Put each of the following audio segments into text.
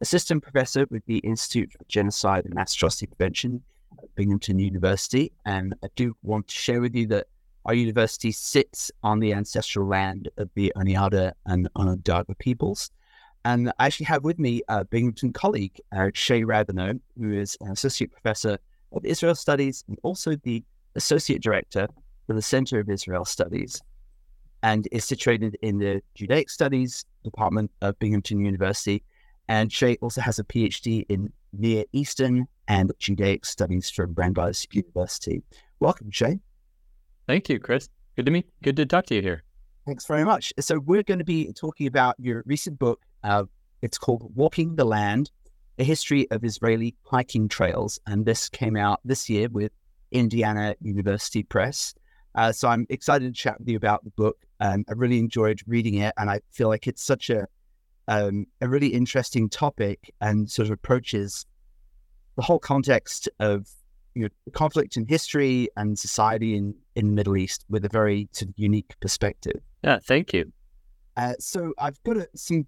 assistant professor with the Institute for Genocide and Mass Atrocity Prevention at Binghamton University. And I do want to share with you that our university sits on the ancestral land of the Oneida and Onondaga peoples. And I actually have with me a Binghamton colleague, uh, Shay Rabineau, who is an associate professor of Israel Studies and also the associate director for the Center of Israel Studies and is situated in the Judaic Studies Department of Binghamton University. And Shay also has a PhD in Near Eastern and Judaic Studies from Brandeis University. Welcome, Shay. Thank you, Chris. Good to meet. Good to talk to you here. Thanks very much. So we're going to be talking about your recent book. Uh, it's called "Walking the Land: A History of Israeli Hiking Trails," and this came out this year with Indiana University Press. Uh, so I'm excited to chat with you about the book. Um, I really enjoyed reading it, and I feel like it's such a um, a really interesting topic and sort of approaches the whole context of you know, conflict in history and society in, in the Middle East with a very sort of unique perspective. Yeah, thank you. Uh, so I've got a, some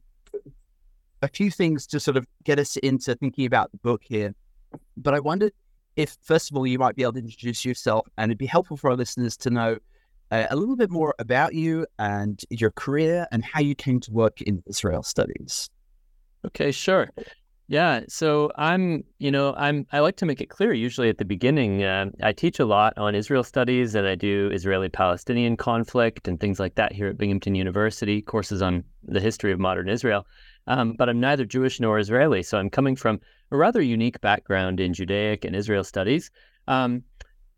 a few things to sort of get us into thinking about the book here, but I wondered if first of all you might be able to introduce yourself, and it'd be helpful for our listeners to know uh, a little bit more about you and your career and how you came to work in Israel studies. Okay, sure. Yeah, so I'm, you know, I'm I like to make it clear usually at the beginning. Uh, I teach a lot on Israel studies and I do Israeli-Palestinian conflict and things like that here at Binghamton University, courses on the history of modern Israel. Um, but I'm neither Jewish nor Israeli, so I'm coming from a rather unique background in Judaic and Israel studies. Um,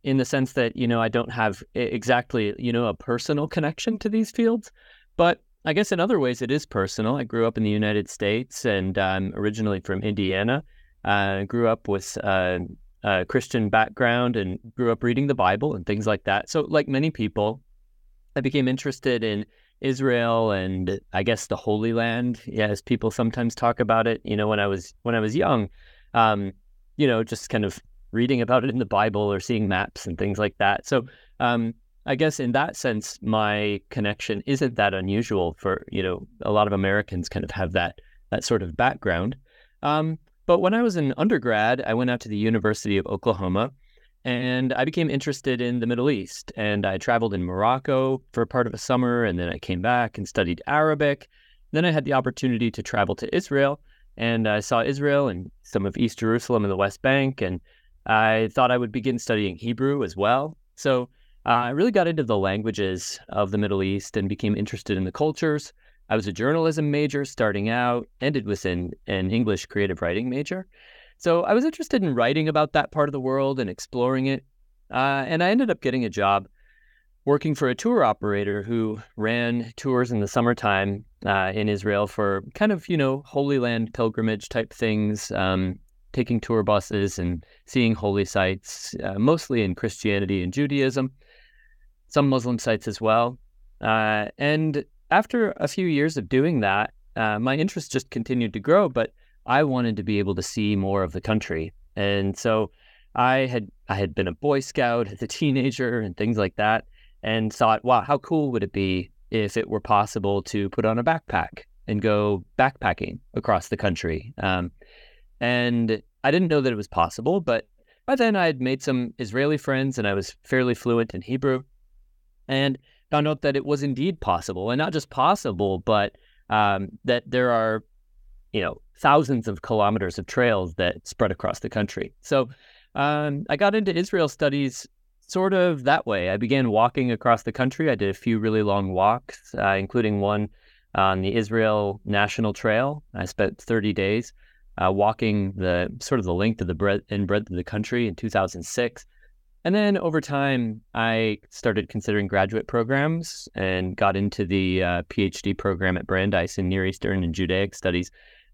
in the sense that you know I don't have exactly you know a personal connection to these fields, but I guess in other ways it is personal. I grew up in the United States and I'm originally from Indiana. Uh, grew up with uh, a Christian background and grew up reading the Bible and things like that. So, like many people, I became interested in Israel and I guess the Holy Land, yeah, as people sometimes talk about it. You know, when I was when I was young, um, you know, just kind of reading about it in the Bible or seeing maps and things like that. So, um, I guess in that sense, my connection isn't that unusual for you know a lot of Americans kind of have that that sort of background. Um, but when I was an undergrad, I went out to the University of Oklahoma, and I became interested in the Middle East. And I traveled in Morocco for part of a summer, and then I came back and studied Arabic. Then I had the opportunity to travel to Israel, and I saw Israel and some of East Jerusalem and the West Bank, and I thought I would begin studying Hebrew as well. So uh, I really got into the languages of the Middle East and became interested in the cultures. I was a journalism major starting out, ended with an, an English creative writing major. So I was interested in writing about that part of the world and exploring it. Uh, and I ended up getting a job working for a tour operator who ran tours in the summertime uh, in Israel for kind of, you know, Holy Land pilgrimage type things, um, taking tour buses and seeing holy sites, uh, mostly in Christianity and Judaism, some Muslim sites as well. Uh, and after a few years of doing that, uh, my interest just continued to grow, but I wanted to be able to see more of the country. And so I had I had been a Boy Scout as a teenager and things like that, and thought, wow, how cool would it be if it were possible to put on a backpack and go backpacking across the country? Um, and I didn't know that it was possible, but by then I had made some Israeli friends and I was fairly fluent in Hebrew, and found out that it was indeed possible, and not just possible, but um, that there are, you know, thousands of kilometers of trails that spread across the country. So um, I got into Israel studies sort of that way. I began walking across the country. I did a few really long walks, uh, including one on the Israel National Trail. I spent 30 days uh, walking the sort of the length of the breadth and breadth of the country in 2006. And then over time, I started considering graduate programs and got into the uh, PhD program at Brandeis in Near Eastern and Judaic Studies,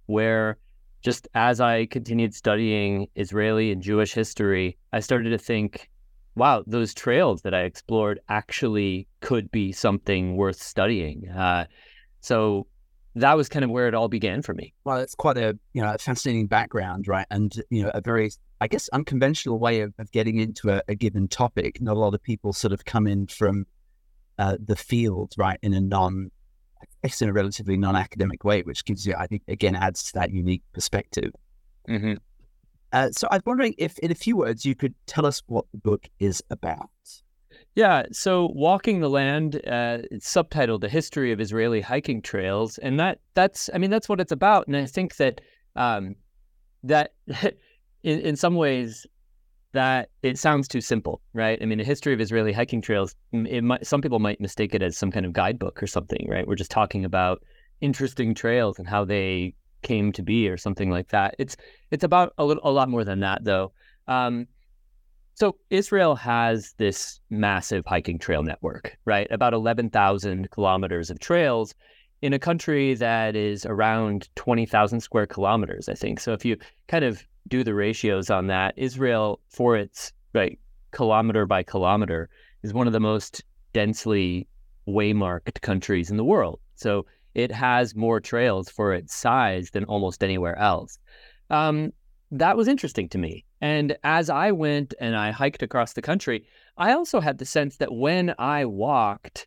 where just as I continued studying Israeli and Jewish history, I started to think, wow, those trails that I explored actually could be something worth studying. Uh, so that was kind of where it all began for me. Well, it's quite a you know a fascinating background, right? And you know a very I guess unconventional way of, of getting into a, a given topic. Not a lot of people sort of come in from uh, the field, right, in a non I guess in a relatively non-academic way, which gives you, I think, again, adds to that unique perspective. Mm-hmm. Uh, so I was wondering if, in a few words, you could tell us what the book is about. Yeah, so Walking the Land, uh, it's subtitled "The History of Israeli Hiking Trails," and that that's, I mean, that's what it's about. And I think that um, that in, in some ways that it sounds too simple, right? I mean, a history of Israeli hiking trails, might, some people might mistake it as some kind of guidebook or something, right? We're just talking about interesting trails and how they came to be or something like that. It's it's about a little a lot more than that though. Um, so Israel has this massive hiking trail network, right? About 11,000 kilometers of trails in a country that is around 20,000 square kilometers, I think. So if you kind of do the ratios on that, Israel, for its right kilometer by kilometer, is one of the most densely waymarked countries in the world. So it has more trails for its size than almost anywhere else. Um, that was interesting to me. And as I went and I hiked across the country, I also had the sense that when I walked,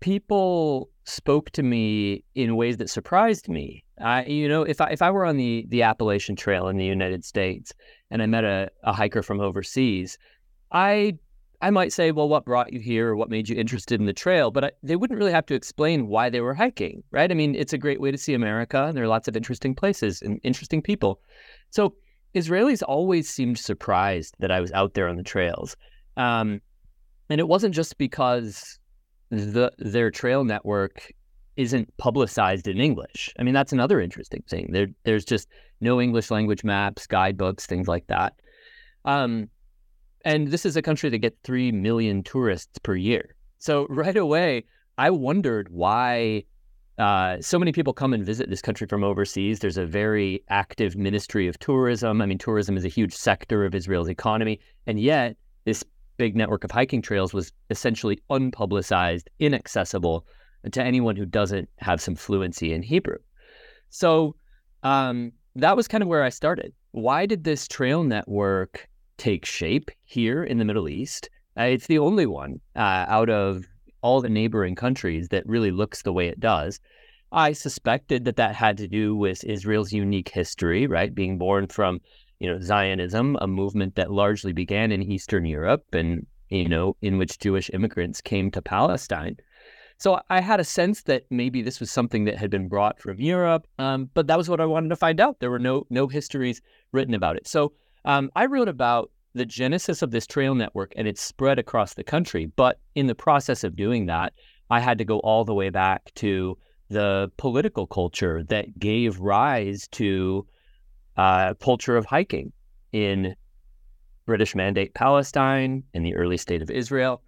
people spoke to me in ways that surprised me. I, you know, if I if I were on the the Appalachian Trail in the United States and I met a, a hiker from overseas, I I might say, well, what brought you here or what made you interested in the trail? But I, they wouldn't really have to explain why they were hiking, right? I mean, it's a great way to see America. And there are lots of interesting places and interesting people. So Israelis always seemed surprised that I was out there on the trails. Um, and it wasn't just because the their trail network isn't publicized in English. I mean, that's another interesting thing. There, there's just no English language maps, guidebooks, things like that. Um, and this is a country that gets 3 million tourists per year. So right away, I wondered why uh, so many people come and visit this country from overseas. There's a very active ministry of tourism. I mean, tourism is a huge sector of Israel's economy. And yet, this big network of hiking trails was essentially unpublicized, inaccessible to anyone who doesn't have some fluency in Hebrew. So um, that was kind of where I started. Why did this trail network take shape here in the Middle East? Uh, it's the only one uh, out of all the neighboring countries that really looks the way it does. I suspected that that had to do with Israel's unique history, right? Being born from, you know, Zionism, a movement that largely began in Eastern Europe and, you know, in which Jewish immigrants came to Palestine. So I had a sense that maybe this was something that had been brought from Europe, um, but that was what I wanted to find out. There were no no histories written about it. So um, I wrote about the genesis of this trail network and its spread across the country. But in the process of doing that, I had to go all the way back to the political culture that gave rise to uh, culture of hiking in British Mandate Palestine, in the early state of Israel.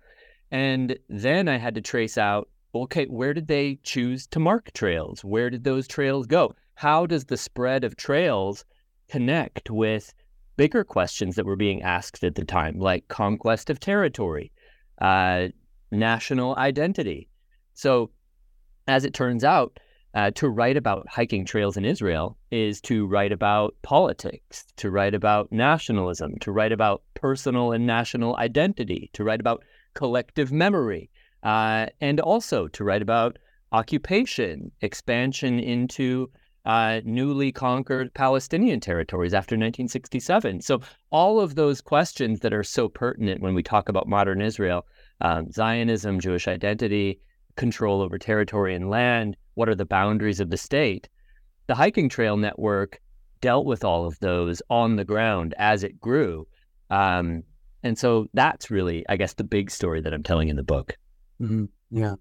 And then I had to trace out okay, where did they choose to mark trails? Where did those trails go? How does the spread of trails connect with bigger questions that were being asked at the time, like conquest of territory, uh, national identity. So, as it turns out, uh, to write about hiking trails in Israel is to write about politics, to write about nationalism, to write about personal and national identity, to write about collective memory, uh, and also to write about occupation, expansion into uh, newly conquered Palestinian territories after 1967. So, all of those questions that are so pertinent when we talk about modern Israel um, Zionism, Jewish identity, control over territory and land, what are the boundaries of the state? The hiking trail network dealt with all of those on the ground as it grew. Um, and so that's really, I guess, the big story that I'm telling in the book. Mm-hmm. Yeah.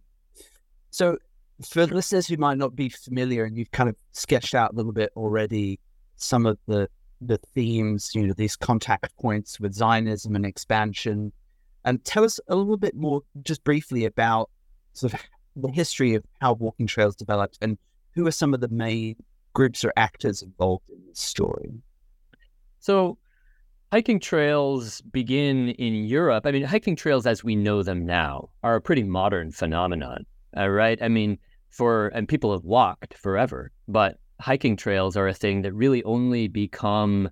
So for listeners who might not be familiar, and you've kind of sketched out a little bit already some of the the themes, you know, these contact points with Zionism and expansion. And tell us a little bit more, just briefly, about sort of the history of how walking trails developed and who are some of the main groups or actors involved in this story. So, hiking trails begin in Europe. I mean, hiking trails as we know them now are a pretty modern phenomenon, uh, right? I mean, for and people have walked forever, but hiking trails are a thing that really only become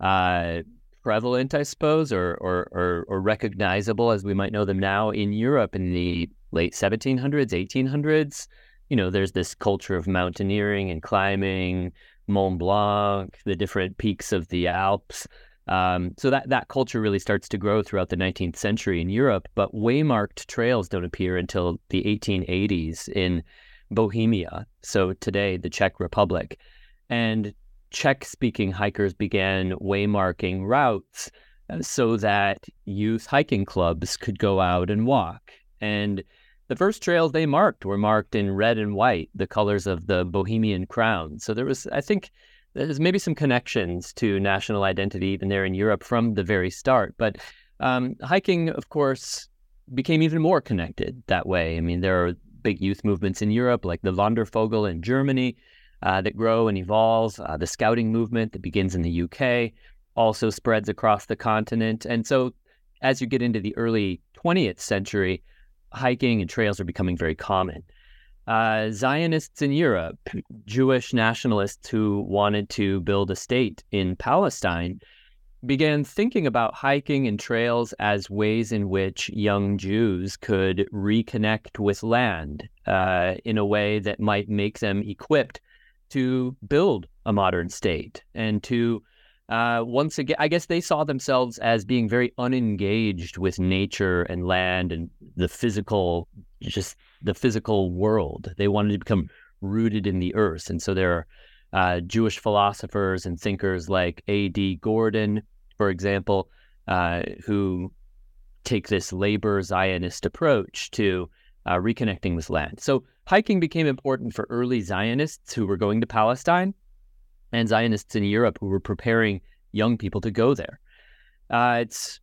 uh, prevalent, I suppose, or, or, or or recognizable as we might know them now in Europe in the late 1700s, 1800s. You know, there's this culture of mountaineering and climbing, Mont Blanc, the different peaks of the Alps. Um, so that that culture really starts to grow throughout the 19th century in Europe, but waymarked trails don't appear until the 1880s in Bohemia, so today the Czech Republic. And Czech speaking hikers began waymarking routes uh, so that youth hiking clubs could go out and walk. And the first trails they marked were marked in red and white, the colors of the Bohemian crown. So there was, I think, there's maybe some connections to national identity even there in Europe from the very start. But um, hiking, of course, became even more connected that way. I mean, there are big youth movements in Europe, like the Wandervogel in Germany, uh, that grow and evolve. Uh, the scouting movement that begins in the UK also spreads across the continent. And so, as you get into the early 20th century, hiking and trails are becoming very common. Uh, Zionists in Europe, Jewish nationalists who wanted to build a state in Palestine, began thinking about hiking and trails as ways in which young Jews could reconnect with land uh, in a way that might make them equipped to build a modern state and to uh, once again, I guess they saw themselves as being very unengaged with nature and land and the physical, just the physical world. They wanted to become rooted in the earth. And so there are uh, Jewish philosophers and thinkers like A.D. Gordon, for example, uh, who take this labor Zionist approach to uh, reconnecting with land. So hiking became important for early Zionists who were going to Palestine and Zionists in Europe who were preparing young people to go there. Uh, it's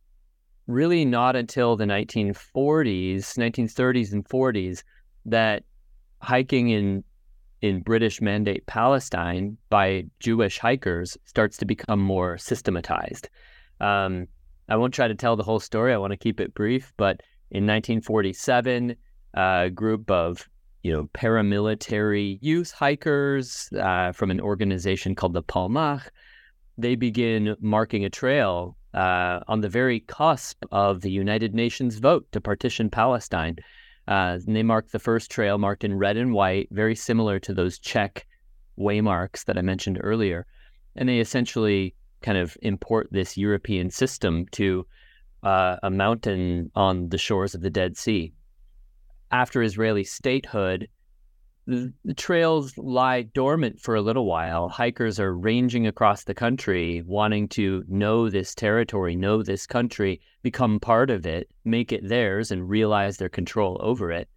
really not until the 1940s, 1930s, and 40s that hiking in in British Mandate Palestine by Jewish hikers starts to become more systematized. Um, I won't try to tell the whole story. I want to keep it brief. But in 1947, a group of you know paramilitary youth hikers uh, from an organization called the Palmach, they begin marking a trail uh, on the very cusp of the United Nations vote to partition Palestine. Uh, and they marked the first trail marked in red and white, very similar to those Czech waymarks that I mentioned earlier. And they essentially kind of import this European system to uh, a mountain on the shores of the Dead Sea. After Israeli statehood, the, trails lie dormant for a little while. Hikers are ranging across the country, wanting to know this territory, know this country, become part of it, make it theirs, and realize their control over it.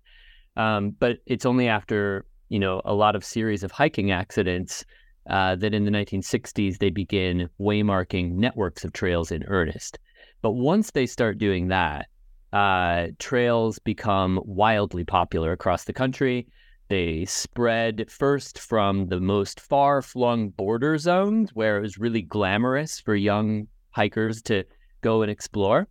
Um, but it's only after you know a lot of series of hiking accidents uh, that in the 1960s they begin waymarking networks of trails in earnest. But once they start doing that, uh, trails become wildly popular across the country. They spread first from the most far flung border zones where it was really glamorous for young hikers to go and explore.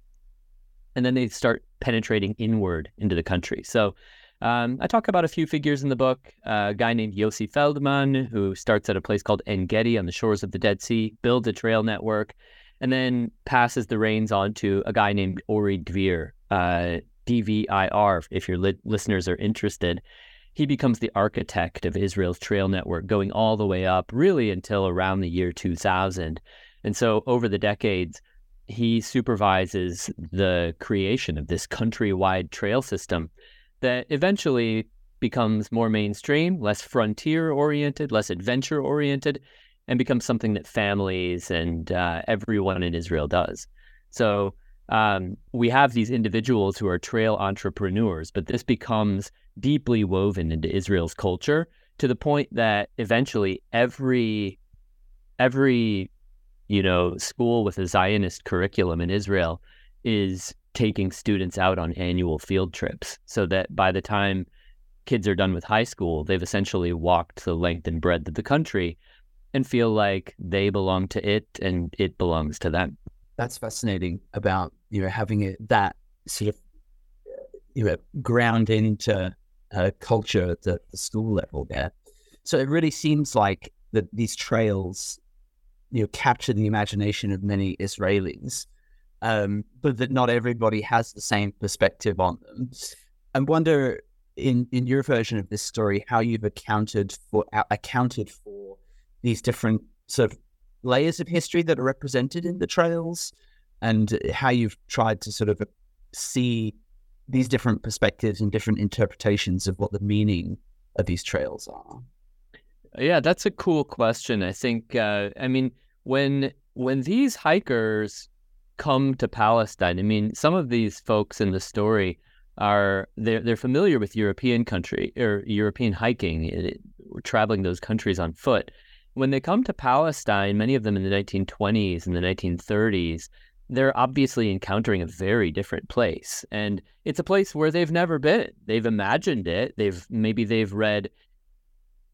And then they start penetrating inward into the country. So um, I talk about a few figures in the book. Uh, a guy named Yossi Feldman, who starts at a place called En Gedi on the shores of the Dead Sea, builds a trail network, and then passes the reins on to a guy named Ori Dvir, uh, DVIR, if your li- listeners are interested. He becomes the architect of Israel's trail network, going all the way up really until around the year 2000. And so over the decades, he supervises the creation of this countrywide trail system that eventually becomes more mainstream, less frontier oriented, less adventure oriented, and becomes something that families and uh, everyone in Israel does. So um, we have these individuals who are trail entrepreneurs, but this becomes deeply woven into Israel's culture to the point that eventually every every you know school with a Zionist curriculum in Israel is taking students out on annual field trips so that by the time kids are done with high school, they've essentially walked the length and breadth of the country and feel like they belong to it and it belongs to them. That's fascinating about, you know, having it that sort of, you know, ground into uh, culture at the, the school level there. So it really seems like that these trails, you know, capture the imagination of many Israelis um, but that not everybody has the same perspective on them. I wonder, in in your version of this story, how you've accounted for accounted for these different sort of layers of history that are represented in the trails, and how you've tried to sort of see these different perspectives and different interpretations of what the meaning of these trails are. Yeah, that's a cool question. I think. Uh, I mean, when when these hikers come to Palestine. I mean, some of these folks in the story are they're they're familiar with European country or European hiking, it, eh, traveling those countries on foot. When they come to Palestine, many of them in the 1920s and the 1930s, they're obviously encountering a very different place, and it's a place where they've never been. They've imagined it. They've maybe they've read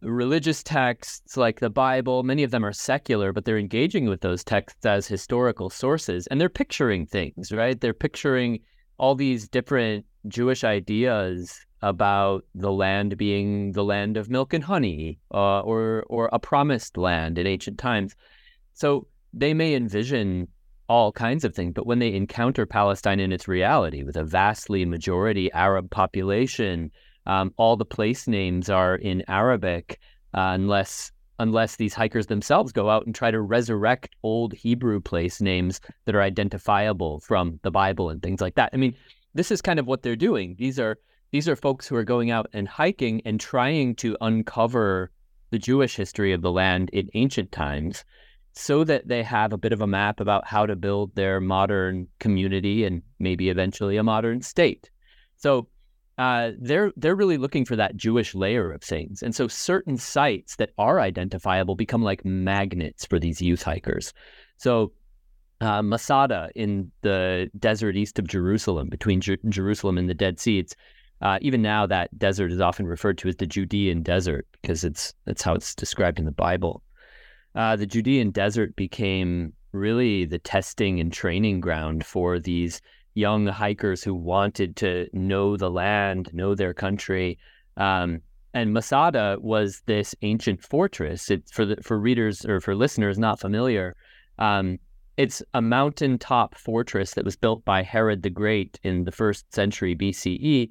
religious texts like the Bible, many of them are secular, but they're engaging with those texts as historical sources and they're picturing things, right? They're picturing all these different Jewish ideas about the land being the land of milk and honey uh, or, or a promised land in ancient times. So they may envision all kinds of things, but when they encounter Palestine in its reality with a vastly majority Arab population, um, all the place names are in Arabic, uh, unless unless these hikers themselves go out and try to resurrect old Hebrew place names that are identifiable from the Bible and things like that. I mean, this is kind of what they're doing. These are these are folks who are going out and hiking and trying to uncover the Jewish history of the land in ancient times so that they have a bit of a map about how to build their modern community and maybe eventually a modern state. So uh, they're they're really looking for that Jewish layer of things, and so certain sites that are identifiable become like magnets for these youth hikers. So uh, Masada in the desert east of Jerusalem, between Jer- Jerusalem and the Dead Sea. It's, uh, even now, that desert is often referred to as the Judean desert because it's that's how it's described in the Bible. Uh, the Judean desert became really the testing and training ground for these young hikers who wanted to know the land, know their country. Um, and Masada was this ancient fortress. It's for the, for readers or for listeners not familiar. Um, it's a mountaintop fortress that was built by Herod the Great in the first century BCE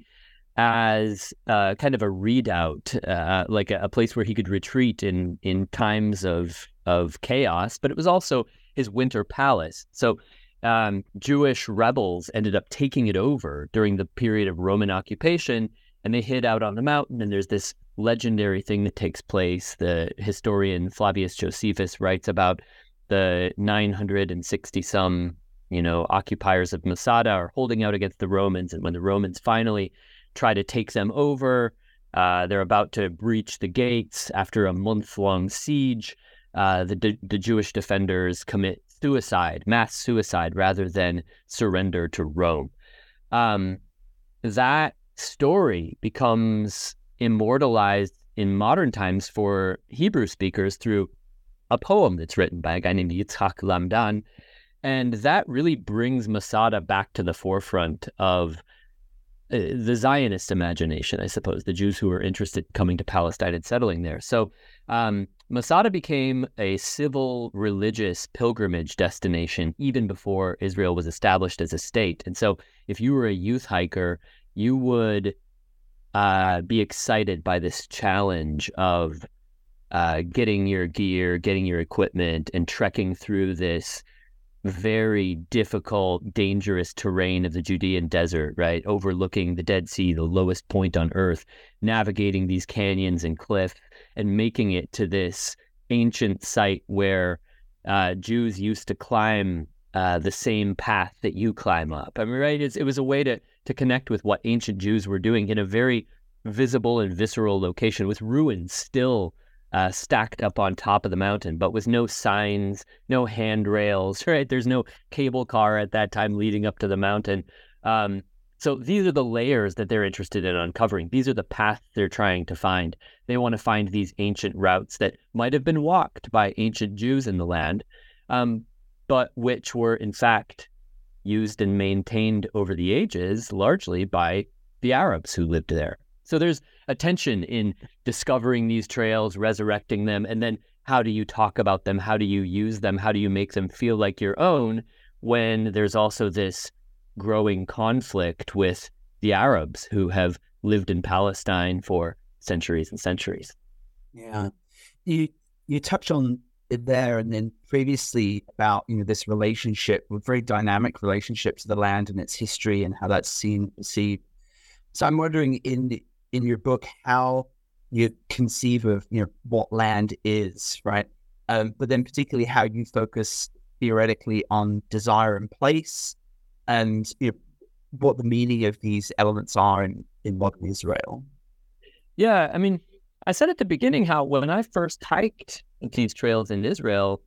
as uh, kind of a redoubt, uh, like a, a, place where he could retreat in in times of of chaos. But it was also his winter palace. So um, Jewish rebels ended up taking it over during the period of Roman occupation, and they hid out on the mountain. And there's this legendary thing that takes place. The historian Flavius Josephus writes about the 960 some, you know, occupiers of Masada are holding out against the Romans, and when the Romans finally try to take them over, uh, they're about to breach the gates after a month long siege. Uh, the, the Jewish defenders commit suicide, mass suicide, rather than surrender to Rome. Um, that story becomes immortalized in modern times for Hebrew speakers through a poem that's written by a guy named Yitzhak Lamdan. And that really brings Masada back to the forefront of uh, the Zionist imagination, I suppose, the Jews who were interested in coming to Palestine and settling there. So um, Masada became a civil religious pilgrimage destination even before Israel was established as a state. And so if you were a youth hiker, you would uh, be excited by this challenge of uh, getting your gear, getting your equipment, and trekking through this very difficult, dangerous terrain of the Judean desert, right? Overlooking the Dead Sea, the lowest point on earth, navigating these canyons and cliffs, and making it to this ancient site where uh, Jews used to climb uh, the same path that you climb up. I mean, right? It's, it was a way to to connect with what ancient Jews were doing in a very visible and visceral location with ruins still uh, stacked up on top of the mountain, but with no signs, no handrails, right? There's no cable car at that time leading up to the mountain. Um, so these are the layers that they're interested in uncovering. These are the paths they're trying to find. They want to find these ancient routes that might have been walked by ancient Jews in the land, um, but which were in fact used and maintained over the ages largely by the Arabs who lived there. So there's a tension in discovering these trails, resurrecting them, and then how do you talk about them? How do you use them? How do you make them feel like your own when there's also this growing conflict with the Arabs who have lived in Palestine for centuries and centuries? Yeah. You you touch on there and then previously about you know this relationship, a very dynamic relationship to the land and its history and how that's seen perceived. So I'm wondering in in your book how you conceive of you know what land is, right? Um, but then particularly how you focus theoretically on desire and place, and you know, what the meaning of these elements are in in modern Israel. Yeah, I mean, I said at the beginning how when I first hiked these trails in Israel,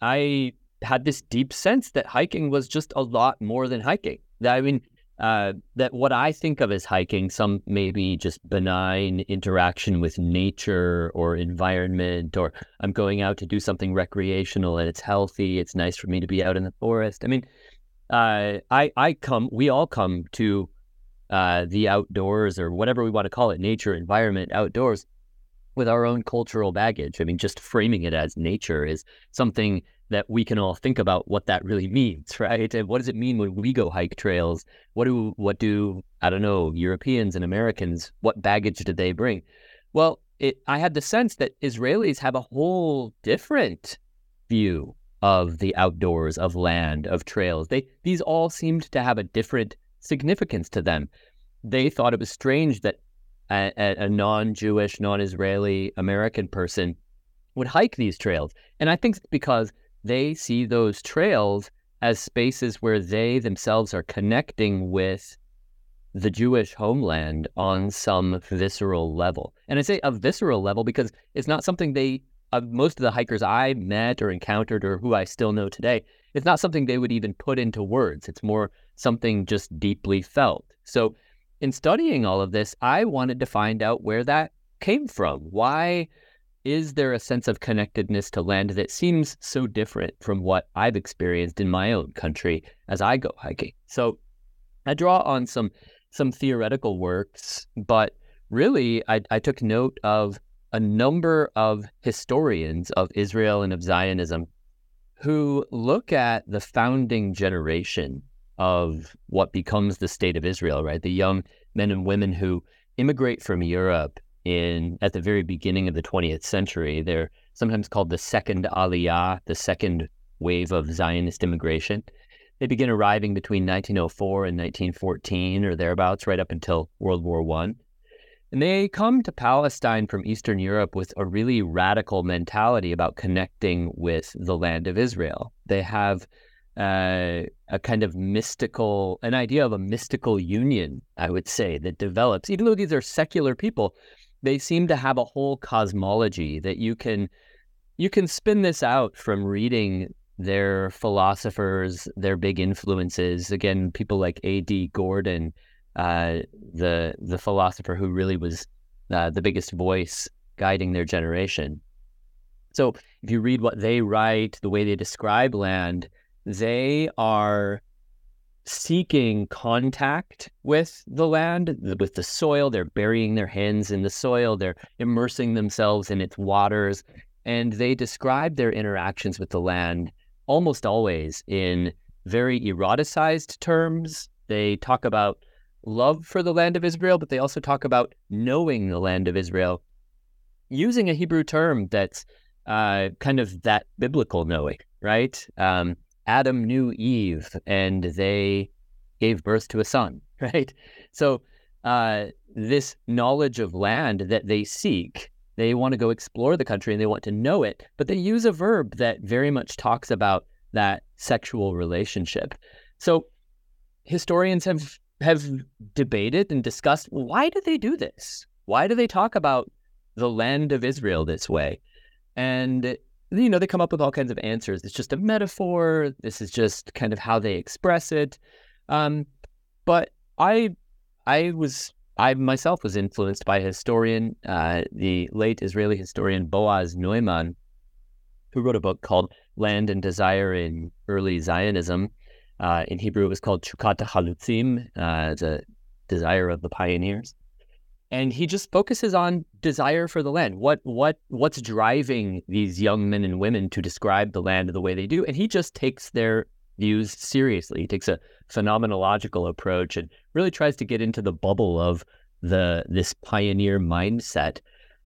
I had this deep sense that hiking was just a lot more than hiking. I mean, uh, that what I think of as hiking, some maybe just benign interaction with nature or environment, or I'm going out to do something recreational and it's healthy. It's nice for me to be out in the forest. I mean, uh, I I come, we all come to uh, the outdoors or whatever we want to call it, nature, environment, outdoors with our own cultural baggage. I mean, just framing it as nature is something that we can all think about what that really means, right? And what does it mean when we go hike trails? What do what do I don't know Europeans and Americans? What baggage did they bring? Well, it, I had the sense that Israelis have a whole different view of the outdoors, of land, of trails. They these all seemed to have a different significance to them. They thought it was strange that a, a non-Jewish, non-Israeli American person would hike these trails. And I think it's because they see those trails as spaces where they themselves are connecting with the Jewish homeland on some visceral level. And I say a visceral level because it's not something they, uh, most of the hikers I met or encountered or who I still know today, it's not something they would even put into words. It's more something just deeply felt. So in studying all of this, I wanted to find out where that came from. Why is there a sense of connectedness to land that seems so different from what I've experienced in my own country as I go hiking? So I draw on some some theoretical works, but really I, I took note of a number of historians of Israel and of Zionism who look at the founding generation of what becomes the state of Israel, right? The young men and women who immigrate from Europe in at the very beginning of the 20th century. They're sometimes called the second Aliyah, the second wave of Zionist immigration. They begin arriving between 1904 and 1914 or thereabouts, right up until World War One. And they come to Palestine from Eastern Europe with a really radical mentality about connecting with the land of Israel. They have uh, a kind of mystical, an idea of a mystical union, I would say, that develops. Even though these are secular people, they seem to have a whole cosmology that you can you can spin this out from reading their philosophers, their big influences. Again, people like A.D. Gordon, uh, the the philosopher who really was uh, the biggest voice guiding their generation. So if you read what they write, the way they describe land, they are seeking contact with the land, with the soil. They're burying their hands in the soil, they're immersing themselves in its waters. And they describe their interactions with the land almost always in very eroticized terms. They talk about love for the land of Israel, but they also talk about knowing the land of Israel using a Hebrew term that's uh, kind of that biblical knowing, right? Um, Adam knew Eve and they gave birth to a son, right? So, uh, this knowledge of land that they seek, they want to go explore the country and they want to know it, but they use a verb that very much talks about that sexual relationship. So, historians have have debated and discussed why do they do this? Why do they talk about the land of Israel this way? And you know, they come up with all kinds of answers. It's just a metaphor. This is just kind of how they express it. Um, but I, I was, I myself was influenced by a historian, uh, the late Israeli historian Boaz Neumann, who wrote a book called Land and Desire in Early Zionism. Uh, in Hebrew, it was called Teshukat Halutzim, uh, the desire of the pioneers and he just focuses on desire for the land. What what what's driving these young men and women to describe the land the way they do? And he just takes their views seriously. He takes a phenomenological approach and really tries to get into the bubble of the this pioneer mindset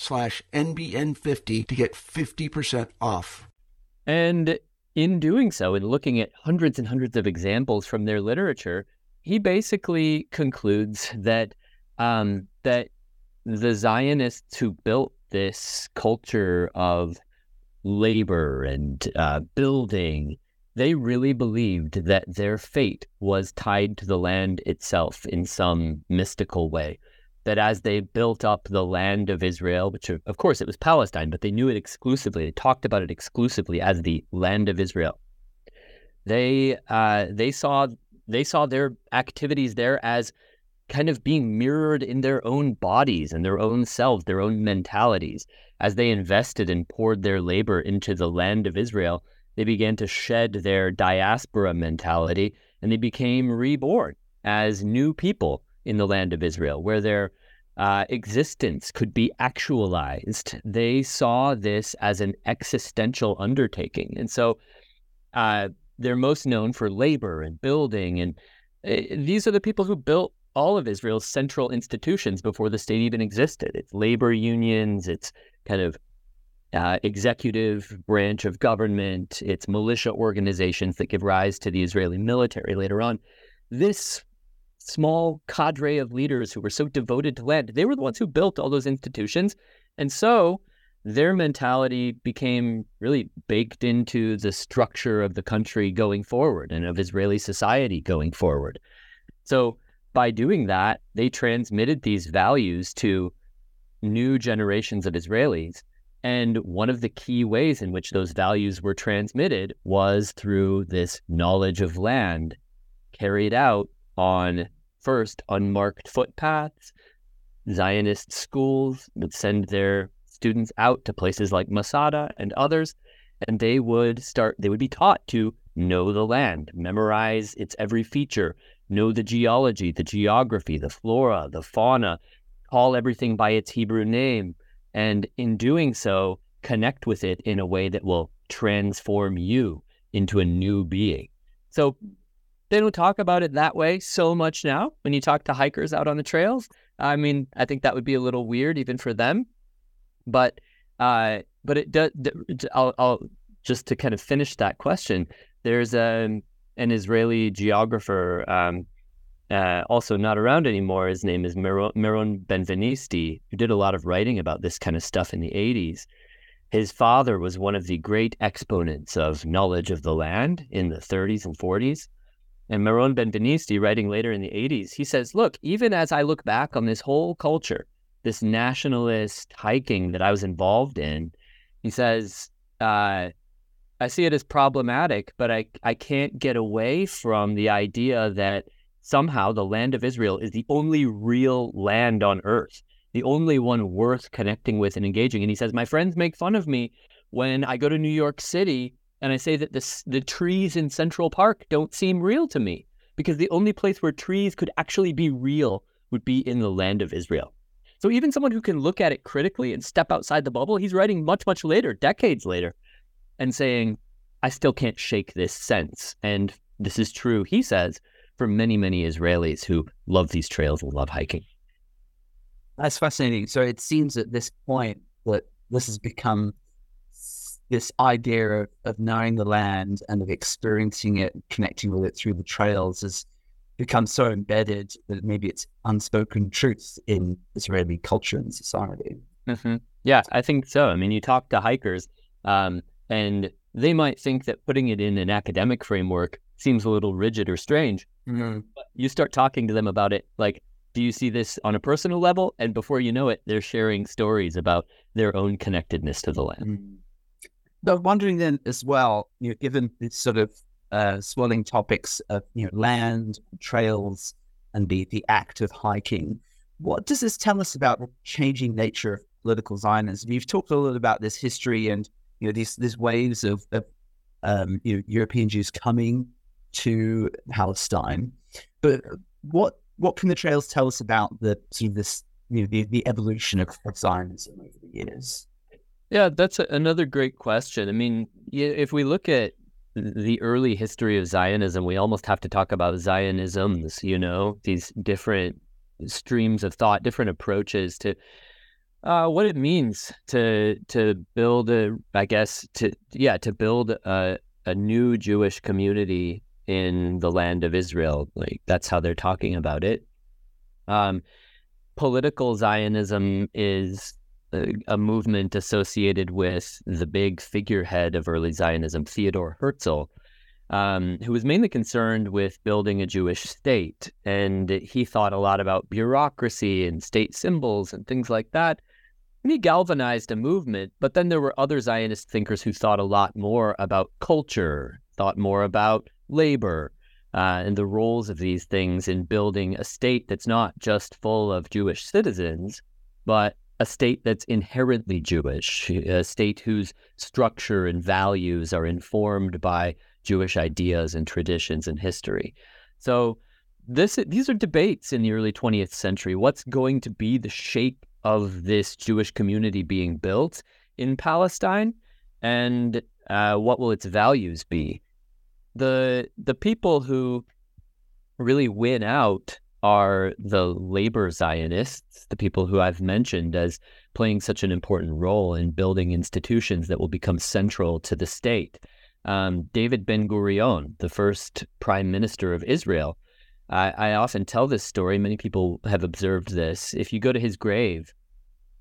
slash NBN50 to get 50% off. And in doing so, in looking at hundreds and hundreds of examples from their literature, he basically concludes that um, that the Zionists who built this culture of labor and uh, building, they really believed that their fate was tied to the land itself in some mystical way that as they built up the land of Israel, which of course it was Palestine, but they knew it exclusively. They talked about it exclusively as the land of Israel. They uh, they saw they saw their activities there as kind of being mirrored in their own bodies and their own selves, their own mentalities. As they invested and poured their labor into the land of Israel, they began to shed their diaspora mentality and they became reborn as new people in the land of Israel, where their uh, existence could be actualized. They saw this as an existential undertaking. And so uh, they're most known for labor and building. And uh, these are the people who built all of Israel's central institutions before the state even existed. It's labor unions, it's kind of uh, executive branch of government, it's militia organizations that give rise to the Israeli military later on. This small cadre of leaders who were so devoted to land. They were the ones who built all those institutions. And so their mentality became really baked into the structure of the country going forward and of Israeli society going forward. So by doing that, they transmitted these values to new generations of Israelis. And one of the key ways in which those values were transmitted was through this knowledge of land carried out on first unmarked footpaths. Zionist schools would send their students out to places like Masada and others, and they would start, they would be taught to know the land, memorize its every feature, know the geology, the geography, the flora, the fauna, call everything by its Hebrew name, and in doing so, connect with it in a way that will transform you into a new being. So they don't talk about it that way so much now when you talk to hikers out on the trails. I mean, I think that would be a little weird even for them. But uh, but it does. I'll, I'll just to kind of finish that question. There's a, an Israeli geographer, um, uh, also not around anymore. His name is Meron, Meron Benvenisti, who did a lot of writing about this kind of stuff in the 80s. His father was one of the great exponents of knowledge of the land in the 30s and 40s. And Meron Benvenisti, writing later in the 80s, he says, Look, even as I look back on this whole culture, this nationalist hiking that I was involved in, he says, uh, I see it as problematic, but I, I can't get away from the idea that somehow the land of Israel is the only real land on earth, the only one worth connecting with and engaging. And he says, My friends make fun of me when I go to New York City and I say that the, the trees in Central Park don't seem real to me because the only place where trees could actually be real would be in the land of Israel. So even someone who can look at it critically and step outside the bubble, he's writing much, much later, decades later, and saying, I still can't shake this sense. And this is true, he says, for many, many Israelis who love these trails and love hiking. That's fascinating. So it seems at this point that this has become this idea of, of knowing the land and of experiencing it, connecting with it through the trails has become so embedded that maybe it's unspoken truth in Israeli culture and society. Mm-hmm. Yeah, I think so. I mean, you talk to hikers, um, and they might think that putting it in an academic framework seems a little rigid or strange. Mm-hmm. But you start talking to them about it, like, do you see this on a personal level? And before you know it, they're sharing stories about their own connectedness to the land. Mm-hmm. I'm wondering then as well, you know, given this sort of uh, topics of you know land, trails, and the the act of hiking, what does this tell us about the changing nature of political Zionism? You've talked a little about this history and you know these these waves of, of um, you know, European Jews coming to Palestine, but what what can the trails tell us about the sort of this you know the, the evolution of Zionism over the years? Yeah, that's a, another great question. I mean, if we look at the early history of Zionism, we almost have to talk about Zionisms, you know, these different streams of thought, different approaches to uh, what it means to to build a, I guess, to yeah, to build a, a new Jewish community in the land of Israel. Like that's how they're talking about it. Um, political Zionism is a, movement associated with the big figurehead of early Zionism, Theodore Herzl, um, who was mainly concerned with building a Jewish state. And he thought a lot about bureaucracy and state symbols and things like that. And he galvanized a movement. But then there were other Zionist thinkers who thought a lot more about culture, thought more about labor, uh, and the roles of these things in building a state that's not just full of Jewish citizens, but a state that's inherently Jewish, a state whose structure and values are informed by Jewish ideas and traditions and history. So this these are debates in the early 20th century. What's going to be the shape of this Jewish community being built in Palestine, and uh, what will its values be? The the people who really win out are the labor Zionists, the people who I've mentioned as playing such an important role in building institutions that will become central to the state. Um, David Ben Gurion, the first prime minister of Israel, I, I, often tell this story. Many people have observed this. If you go to his grave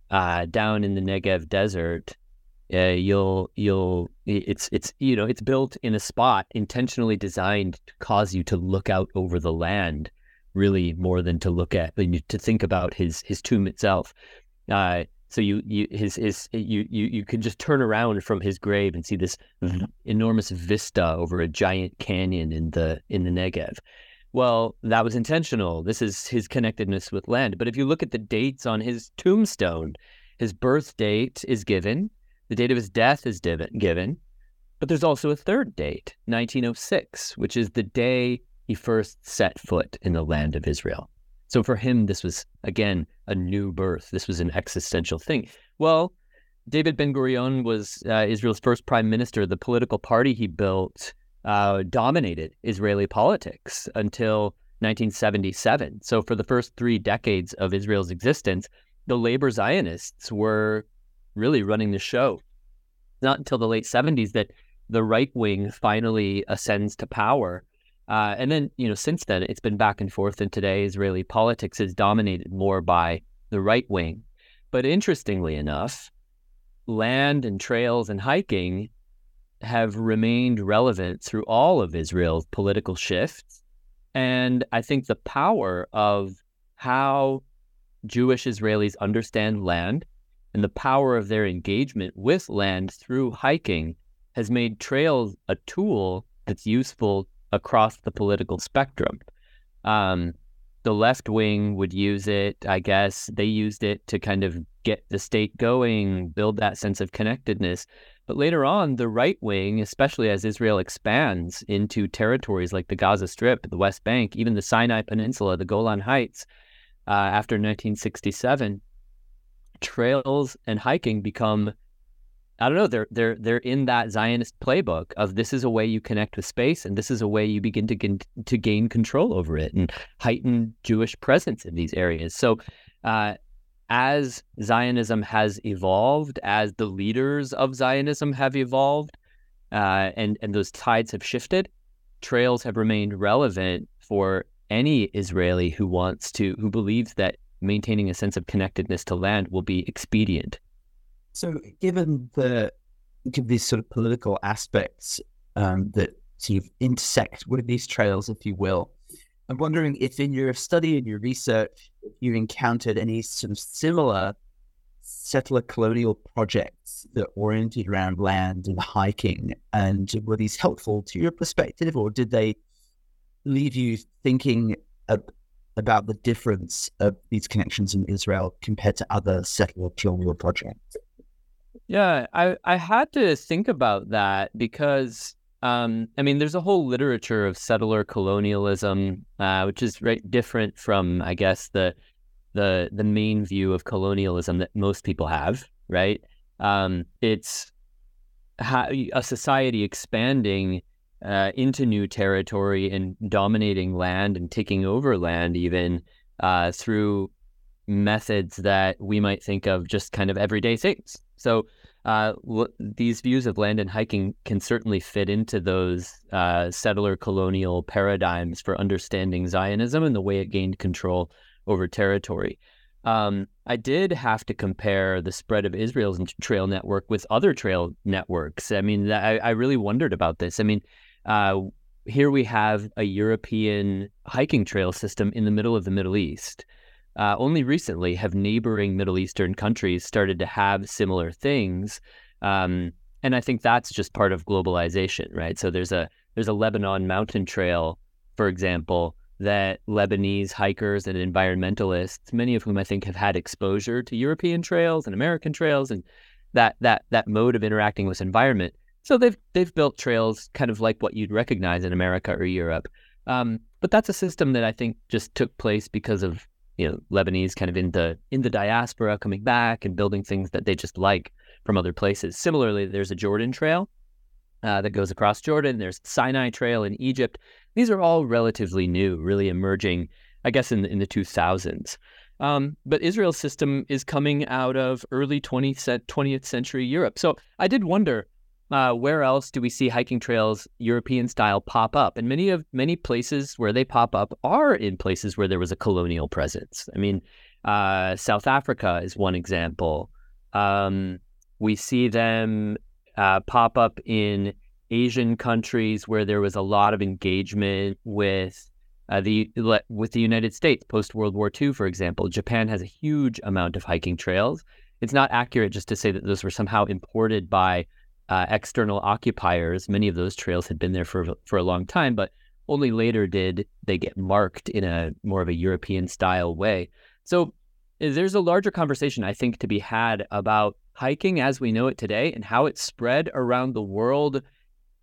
uh, down in the Negev desert, uh, you'll you'll it's it's you know it's built in a spot intentionally designed to cause you to look out over the land really more than to look at to think about his his tomb itself. Uh, so you you his his you you you can just turn around from his grave and see this enormous vista over a giant canyon in the in the Negev. Well, that was intentional. This is his connectedness with land. But if you look at the dates on his tombstone, his birth date is given, the date of his death is given, but there's also a third date, 1906, which is the day he first set foot in the land of Israel. So for him, this was, again, a new birth. This was an existential thing. Well, David Ben Gurion was uh, Israel's first prime minister. The political party he built uh, dominated Israeli politics until 1977. So for the first three decades of Israel's existence, the labor Zionists were really running the show. Not until the late 70s that the right wing finally ascends to power. Uh, and then, you know, since then, it's been back and forth. And today, Israeli politics is dominated more by the right wing. But interestingly enough, land and trails and hiking have remained relevant through all of Israel's political shifts. And I think the power of how Jewish Israelis understand land and the power of their engagement with land through hiking has made trails a tool that's useful across the political spectrum. Um, the left wing would use it, I guess. They used it to kind of get the state going, build that sense of connectedness. But later on, the right wing, especially as Israel expands into territories like the Gaza Strip, the West Bank, even the Sinai Peninsula, the Golan Heights, uh, after 1967, trails and hiking become I don't know. They're they're they're in that Zionist playbook of this is a way you connect with space, and this is a way you begin to gain, to gain control over it and heighten Jewish presence in these areas. So, uh, as Zionism has evolved, as the leaders of Zionism have evolved, uh, and and those tides have shifted, trails have remained relevant for any Israeli who wants to who believes that maintaining a sense of connectedness to land will be expedient. So, given the given these sort of political aspects um, that sort of intersect with these trails, if you will, I'm wondering if in your study and your research, you encountered any sort of similar settler colonial projects that oriented around land and hiking, and were these helpful to your perspective, or did they leave you thinking about the difference of these connections in Israel compared to other settler colonial projects? Yeah, I, I had to think about that because um, I mean, there's a whole literature of settler colonialism, uh, which is right different from, I guess, the the the main view of colonialism that most people have. Right? Um, it's a society expanding uh, into new territory and dominating land and taking over land, even uh, through methods that we might think of just kind of everyday things. So uh, these views of land and hiking can certainly fit into those uh, settler colonial paradigms for understanding Zionism and the way it gained control over territory. Um, I did have to compare the spread of Israel's trail network with other trail networks. I mean, I, I really wondered about this. I mean, uh, here we have a European hiking trail system in the middle of the Middle East uh, only recently have neighboring Middle Eastern countries started to have similar things. Um, and I think that's just part of globalization, right? So there's a there's a Lebanon mountain trail, for example, that Lebanese hikers and environmentalists, many of whom I think have had exposure to European trails and American trails and that that that mode of interacting with environment. So they've they've built trails kind of like what you'd recognize in America or Europe. Um, but that's a system that I think just took place because of you know Lebanese kind of in the in the diaspora coming back and building things that they just like from other places. Similarly, there's a Jordan Trail uh, that goes across Jordan. There's Sinai Trail in Egypt. These are all relatively new, really emerging, I guess, in the, in the 2000s. Um, but Israel's system is coming out of early 20th, 20th century Europe. So I did wonder uh, where else do we see hiking trails European style pop up? And many of many places where they pop up are in places where there was a colonial presence. I mean, uh, South Africa is one example. Um, we see them uh, pop up in Asian countries where there was a lot of engagement with uh, the with the United States post World War II, for example. Japan has a huge amount of hiking trails. It's not accurate just to say that those were somehow imported by uh, external occupiers. Many of those trails had been there for for a long time, but only later did they get marked in a more of a European style way. So eh, there's a larger conversation I think to be had about hiking as we know it today and how it spread around the world,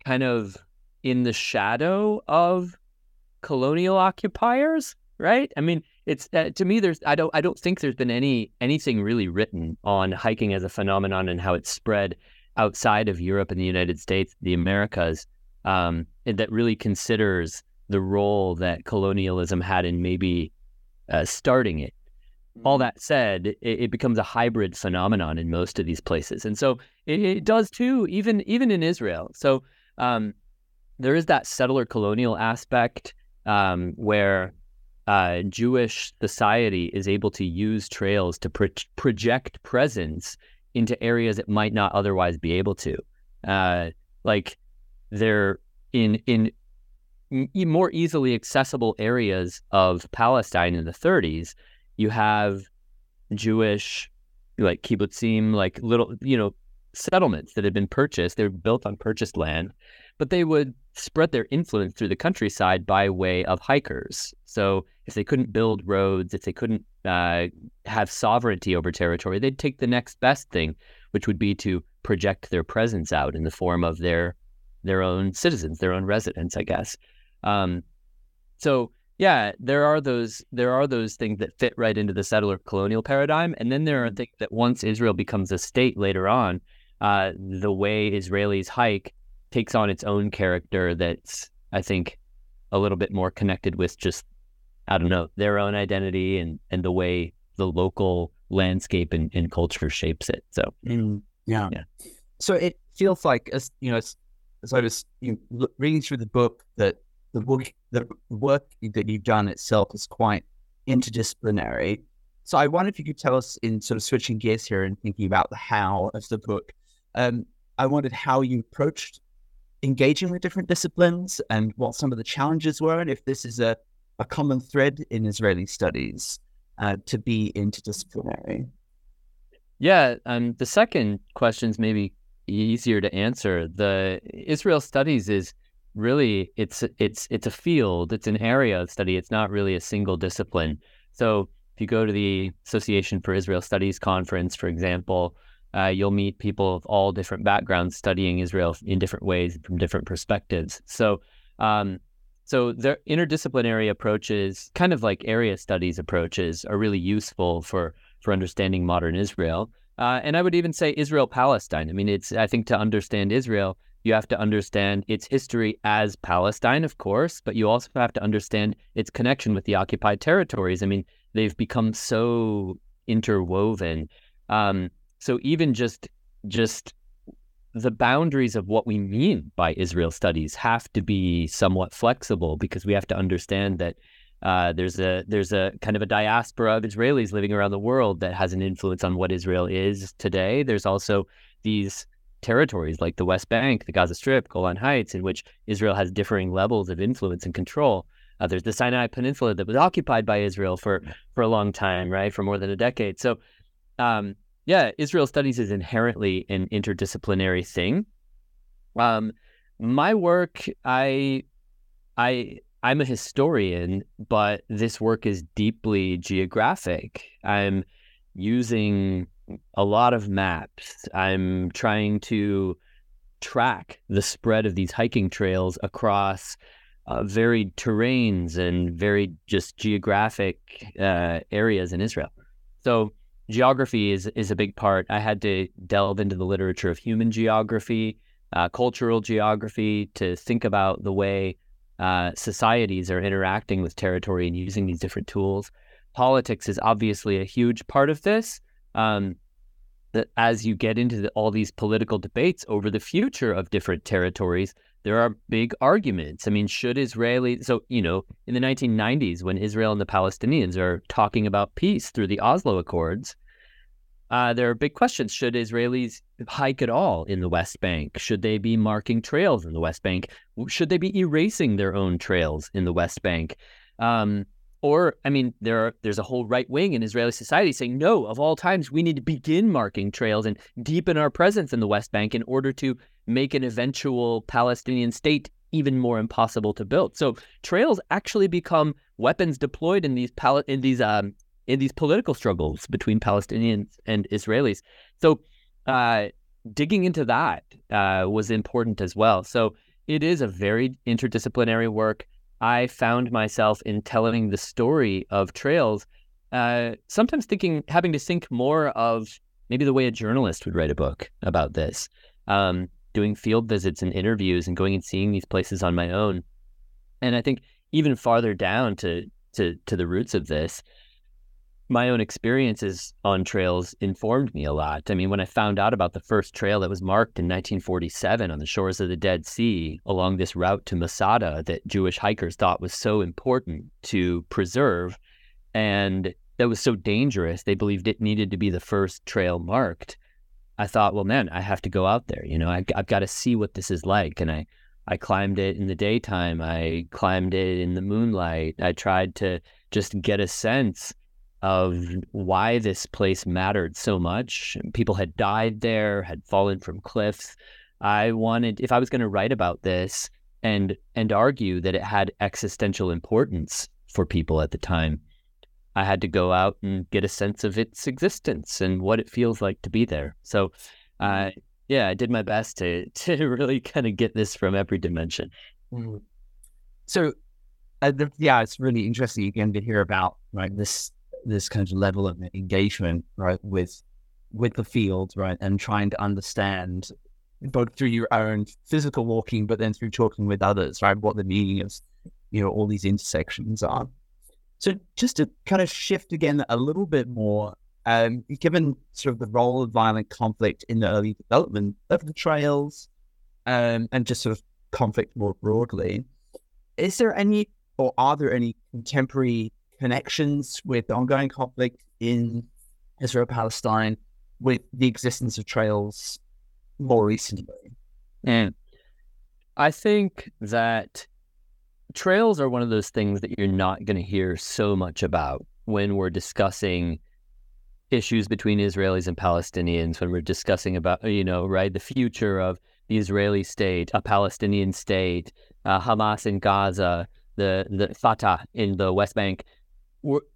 kind of in the shadow of colonial occupiers. Right? I mean, it's uh, to me there's I don't I don't think there's been any anything really written on hiking as a phenomenon and how it's spread outside of Europe and the United States, the Americas, um, that really considers the role that colonialism had in maybe uh, starting it. All mm-hmm. that said, it, it, becomes a hybrid phenomenon in most of these places, and so it, it does too, even even in Israel. So um, there is that settler colonial aspect um, where uh, Jewish society is able to use trails to pro- project presence into areas it might not otherwise be able to. Uh, like they're in in more easily accessible areas of Palestine in the 30s. You have Jewish like kibbutzim, like little you know settlements that had been purchased. They're built on purchased land, but they would spread their influence through the countryside by way of hikers. So if they couldn't build roads, if they couldn't uh, have sovereignty over territory, they'd take the next best thing, which would be to project their presence out in the form of their their own citizens, their own residents, I guess. Um, so yeah, there are those there are those things that fit right into the settler colonial paradigm, and then there are mm-hmm. things that once Israel becomes a state later on, uh, the way Israelis hike takes on its own character that's I think a little bit more connected with just I don't know their own identity and and the way the local landscape and, and culture shapes it. So mm, yeah. yeah, so it feels like as you know as, as I was you know, reading through the book that the book the work that you've done itself is quite interdisciplinary. So I wonder if you could tell us in sort of switching gears here and thinking about the how of the book. Um, I wondered how you approached engaging with different disciplines and what some of the challenges were, and if this is a, a common thread in Israeli studies uh, to be interdisciplinary. Yeah, um, the second question is maybe easier to answer. The Israel studies is really it's it's it's a field, it's an area of study. It's not really a single discipline. So if you go to the Association for Israel Studies conference, for example, uh, you'll meet people of all different backgrounds studying Israel in different ways from different perspectives. So, um, so their interdisciplinary approaches, kind of like area studies approaches, are really useful for for understanding modern Israel. Uh, and I would even say Israel Palestine. I mean, it's I think to understand Israel, you have to understand its history as Palestine, of course, but you also have to understand its connection with the occupied territories. I mean, they've become so interwoven. Um, so even just just the boundaries of what we mean by Israel studies have to be somewhat flexible because we have to understand that uh, there's a there's a kind of a diaspora of Israelis living around the world that has an influence on what Israel is today. There's also these territories like the West Bank, the Gaza Strip, Golan Heights, in which Israel has differing levels of influence and control. Uh, there's the Sinai Peninsula that was occupied by Israel for for a long time, right, for more than a decade. So um, yeah, Israel studies is inherently an interdisciplinary thing. Um, my work, I, I, I'm a historian, but this work is deeply geographic. I'm using a lot of maps. I'm trying to track the spread of these hiking trails across uh, varied terrains and very just geographic uh, areas in Israel. So geography is is a big part. I had to delve into the literature of human geography, uh, cultural geography, to think about the way uh, societies are interacting with territory and using these different tools. Politics is obviously a huge part of this. Um, that as you get into the, all these political debates over the future of different territories, there are big arguments. I mean, should Israeli, so, you know, in the 1990s, when Israel and the Palestinians are talking about peace through the Oslo Accords, uh, there are big questions. Should Israelis hike at all in the West Bank? Should they be marking trails in the West Bank? Should they be erasing their own trails in the West Bank? Um, or, I mean, there are, there's a whole right wing in Israeli society saying, no, of all times, we need to begin marking trails and deepen our presence in the West Bank in order to make an eventual Palestinian state even more impossible to build. So trails actually become weapons deployed in these pal- in these um, in these political struggles between Palestinians and Israelis. So uh, digging into that uh, was important as well. So it is a very interdisciplinary work. I found myself in telling the story of trails, uh, sometimes thinking, having to think more of maybe the way a journalist would write a book about this, um, doing field visits and interviews and going and seeing these places on my own. And I think even farther down to to to the roots of this, my own experiences on trails informed me a lot. I mean, when I found out about the first trail that was marked in 1947 on the shores of the Dead Sea along this route to Masada that Jewish hikers thought was so important to preserve and that was so dangerous, they believed it needed to be the first trail marked. I thought, well, man, I have to go out there. You know, I, I've got to see what this is like. And I, I climbed it in the daytime. I climbed it in the moonlight. I tried to just get a sense of why this place mattered so much. People had died there, had fallen from cliffs. I wanted, if I was going to write about this and and argue that it had existential importance for people at the time, I had to go out and get a sense of its existence and what it feels like to be there. So, uh, yeah, I did my best to to really kind of get this from every dimension. Mm. So, uh, the, yeah, it's really interesting again to hear about right this this kind of level of engagement, right, with with the field, right, and trying to understand both through your own physical walking, but then through talking with others, right, what the meaning of you know all these intersections are. So, just to kind of shift again a little bit more, um, given sort of the role of violent conflict in the early development of the trails, um, and just sort of conflict more broadly, is there any or are there any contemporary connections with the ongoing conflict in Israel Palestine with the existence of trails more recently? And I think that trails are one of those things that you're not going to hear so much about when we're discussing issues between Israelis and Palestinians, when we're discussing about, you know, right, the future of the Israeli state, a Palestinian state, uh, Hamas in Gaza, the, the Fatah in the West Bank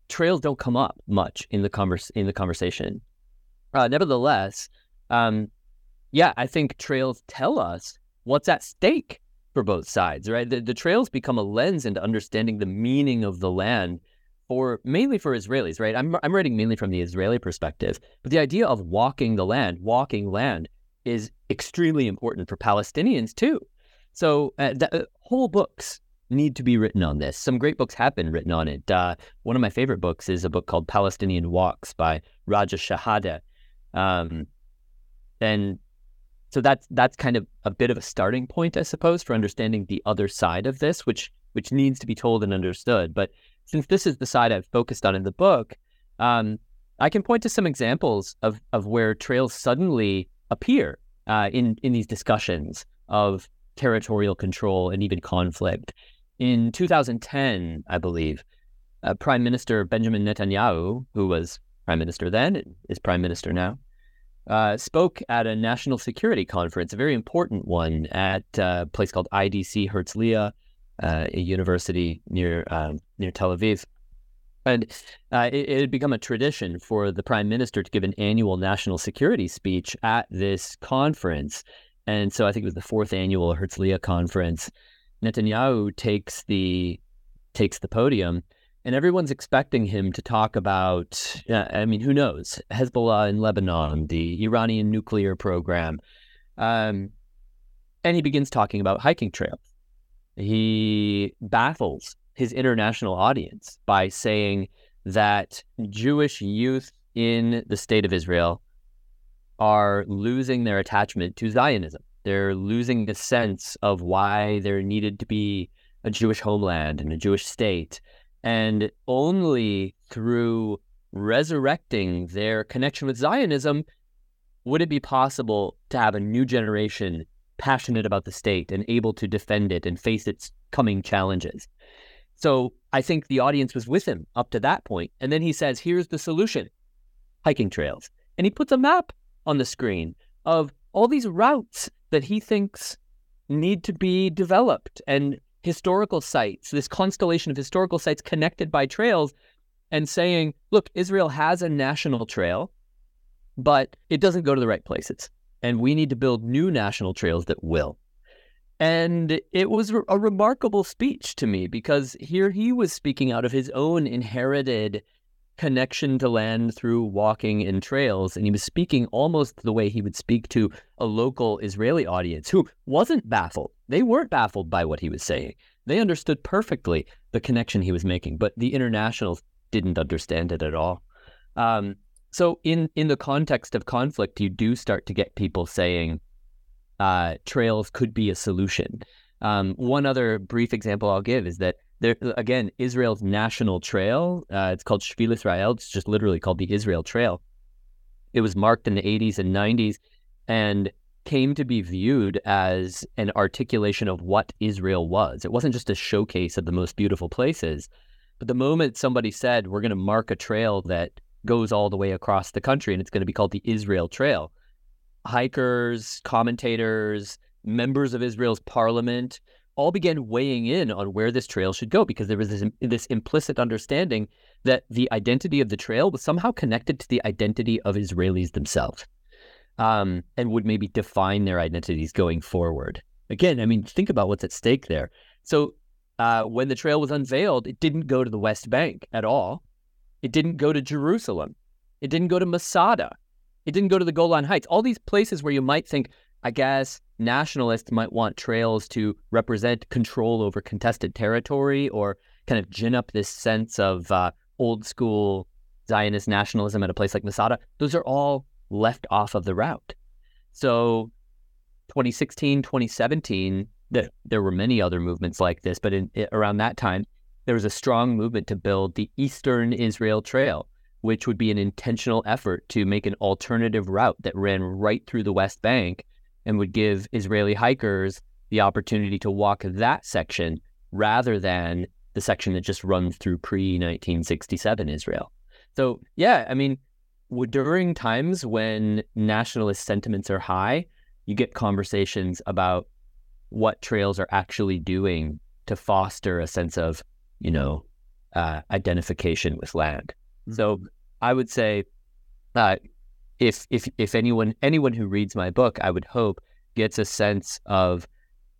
trails don't come up much in the converse in the conversation. Uh, nevertheless, um, yeah, I think trails tell us what's at stake for both sides, right? The, the trails become a lens into understanding the meaning of the land for mainly for Israelis, right? I'm I'm writing mainly from the Israeli perspective, but the idea of walking the land, walking land, is extremely important for Palestinians too. So uh, uh, whole books need to be written on this. Some great books have been written on it. Uh, one of my favorite books is a book called Palestinian Walks by Raja Shehadeh. Um, and so that's that's kind of a bit of a starting point, I suppose, for understanding the other side of this, which which needs to be told and understood. But since this is the side I've focused on in the book, um, I can point to some examples of of where trails suddenly appear uh, in in these discussions of territorial control and even conflict. In 2010, I believe, uh, Prime Minister Benjamin Netanyahu, who was prime minister then, is prime minister now, uh, spoke at a national security conference, a very important one at a place called IDC Herzliya, uh, a university near um, near Tel Aviv. And uh, it, it, had become a tradition for the prime minister to give an annual national security speech at this conference. And so I think it was the fourth annual Herzliya conference. Netanyahu takes the takes the podium, and everyone's expecting him to talk about. Uh, I mean, who knows? Hezbollah in Lebanon, the Iranian nuclear program, um, and he begins talking about hiking trails. He baffles his international audience by saying that Jewish youth in the state of Israel are losing their attachment to Zionism. They're losing the sense of why there needed to be a Jewish homeland and a Jewish state. And only through resurrecting their connection with Zionism would it be possible to have a new generation passionate about the state and able to defend it and face its coming challenges. So I think the audience was with him up to that point. And then he says, here's the solution hiking trails. And he puts a map on the screen of all these routes that he thinks need to be developed and historical sites, this constellation of historical sites connected by trails, and saying, look, Israel has a national trail, but it doesn't go to the right places. And we need to build new national trails that will. And it was a remarkable speech to me because here he was speaking out of his own inherited connection to land through walking in trails. And he was speaking almost the way he would speak to a local Israeli audience who wasn't baffled. They weren't baffled by what he was saying. They understood perfectly the connection he was making, but the internationals didn't understand it at all. Um, so, in in the context of conflict, you do start to get people saying uh, trails could be a solution. Um, one other brief example I'll give is that there again, Israel's national trail. Uh, it's called Shvil Israel. It's just literally called the Israel Trail. It was marked in the 80s and 90s, and came to be viewed as an articulation of what Israel was. It wasn't just a showcase of the most beautiful places, but the moment somebody said we're going to mark a trail that goes all the way across the country and it's going to be called the Israel Trail, hikers, commentators, members of Israel's parliament all began weighing in on where this trail should go because there was this, this implicit understanding that the identity of the trail was somehow connected to the identity of Israelis themselves um, and would maybe define their identities going forward. Again, I mean, think about what's at stake there. So uh, when the trail was unveiled, it didn't go to the West Bank at all. It didn't go to Jerusalem. It didn't go to Masada. It didn't go to the Golan Heights. All these places where you might think, I guess, nationalists might want trails to represent control over contested territory or kind of gin up this sense of uh, old school Zionist nationalism at a place like Masada. Those are all left off of the route. So 2016, 2017, the, there were many other movements like this, but in, around that time, there was a strong movement to build the Eastern Israel Trail, which would be an intentional effort to make an alternative route that ran right through the West Bank and would give Israeli hikers the opportunity to walk that section rather than the section that just runs through pre 1967 Israel. So, yeah, I mean, during times when nationalist sentiments are high, you get conversations about what trails are actually doing to foster a sense of, you know, uh, identification with land. Mm-hmm. So I would say, uh, if if if anyone anyone who reads my book, I would hope gets a sense of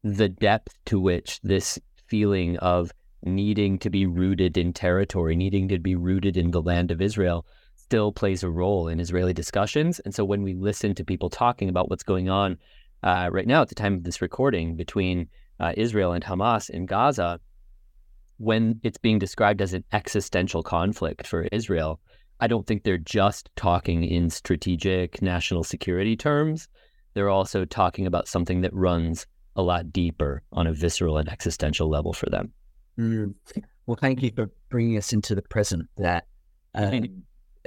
the depth to which this feeling of needing to be rooted in territory, needing to be rooted in the land of Israel, still plays a role in Israeli discussions. And so when we listen to people talking about what's going on uh, right now at the time of this recording between uh, Israel and Hamas in Gaza, when it's being described as an existential conflict for Israel, I don't think they're just talking in strategic national security terms. They're also talking about something that runs a lot deeper on a visceral and existential level for them. Mm. Well, thank you for bringing us into the present there. Uh,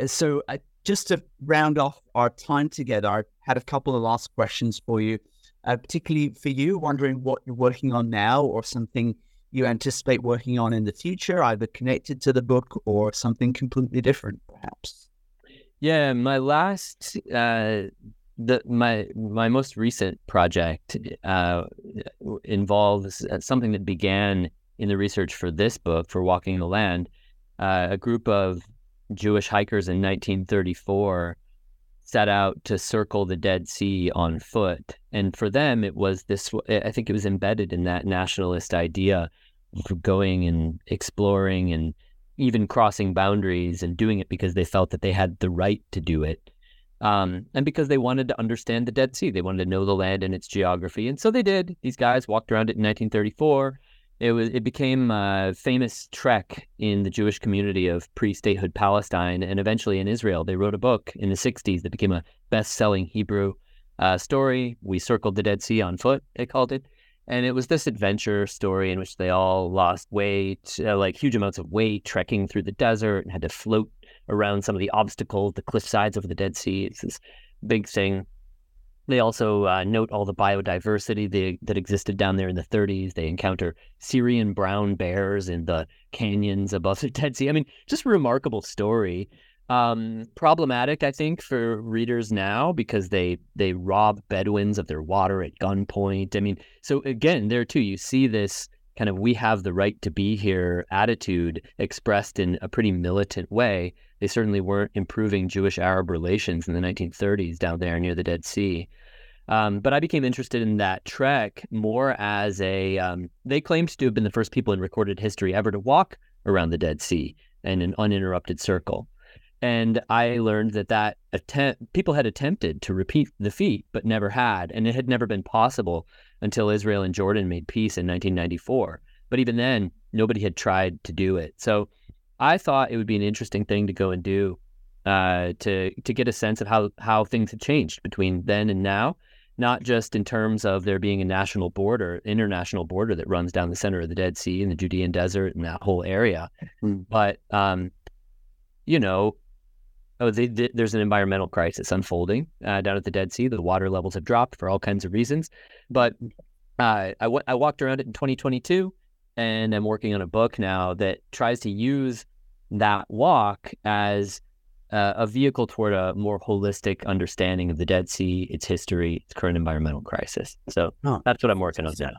so, uh, just to round off our time together, I had a couple of last questions for you, uh, particularly for you, wondering what you're working on now or something you anticipate working on in the future, either connected to the book or something completely different, perhaps? Yeah, my last, uh, the my my most recent project uh, involves uh, something that began in the research for this book for Walking the Land. Uh, a group of Jewish hikers in 1934 set out to circle the Dead Sea on foot, and for them, it was this. I think it was embedded in that nationalist idea going and exploring and even crossing boundaries and doing it because they felt that they had the right to do it. Um, and because they wanted to understand the Dead Sea, they wanted to know the land and its geography. And so they did. These guys walked around it in 1934. It was it became a famous trek in the Jewish community of pre-statehood Palestine and eventually in Israel. They wrote a book in the 60s that became a best-selling Hebrew uh, story. We circled the Dead Sea on foot, they called it. And it was this adventure story in which they all lost weight, uh, like huge amounts of weight, trekking through the desert and had to float around some of the obstacles, the cliff sides of the Dead Sea. It's this big thing. They also uh, note all the biodiversity they, that existed down there in the 30s. They encounter Syrian brown bears in the canyons above the Dead Sea. I mean, just a remarkable story um, problematic, I think, for readers now because they they rob Bedouins of their water at gunpoint. I mean, so again, there too, you see this kind of "we have the right to be here" attitude expressed in a pretty militant way. They certainly weren't improving Jewish-Arab relations in the 1930s down there near the Dead Sea. Um, but I became interested in that trek more as a. Um, they claimed to have been the first people in recorded history ever to walk around the Dead Sea in an uninterrupted circle. And I learned that that attempt, people had attempted to repeat the feat, but never had, and it had never been possible until Israel and Jordan made peace in 1994. But even then, nobody had tried to do it. So I thought it would be an interesting thing to go and do uh, to to get a sense of how how things have changed between then and now, not just in terms of there being a national border, international border that runs down the center of the Dead Sea and the Judean Desert and that whole area, mm. but um, you know, oh, they, they, there's an environmental crisis unfolding uh, down at the Dead Sea. The water levels have dropped for all kinds of reasons, but uh, I, w- I walked around it in 2022 and I'm working on a book now that tries to use that walk as uh, a vehicle toward a more holistic understanding of the Dead Sea, its history, its current environmental crisis. So oh, that's what I'm working on now.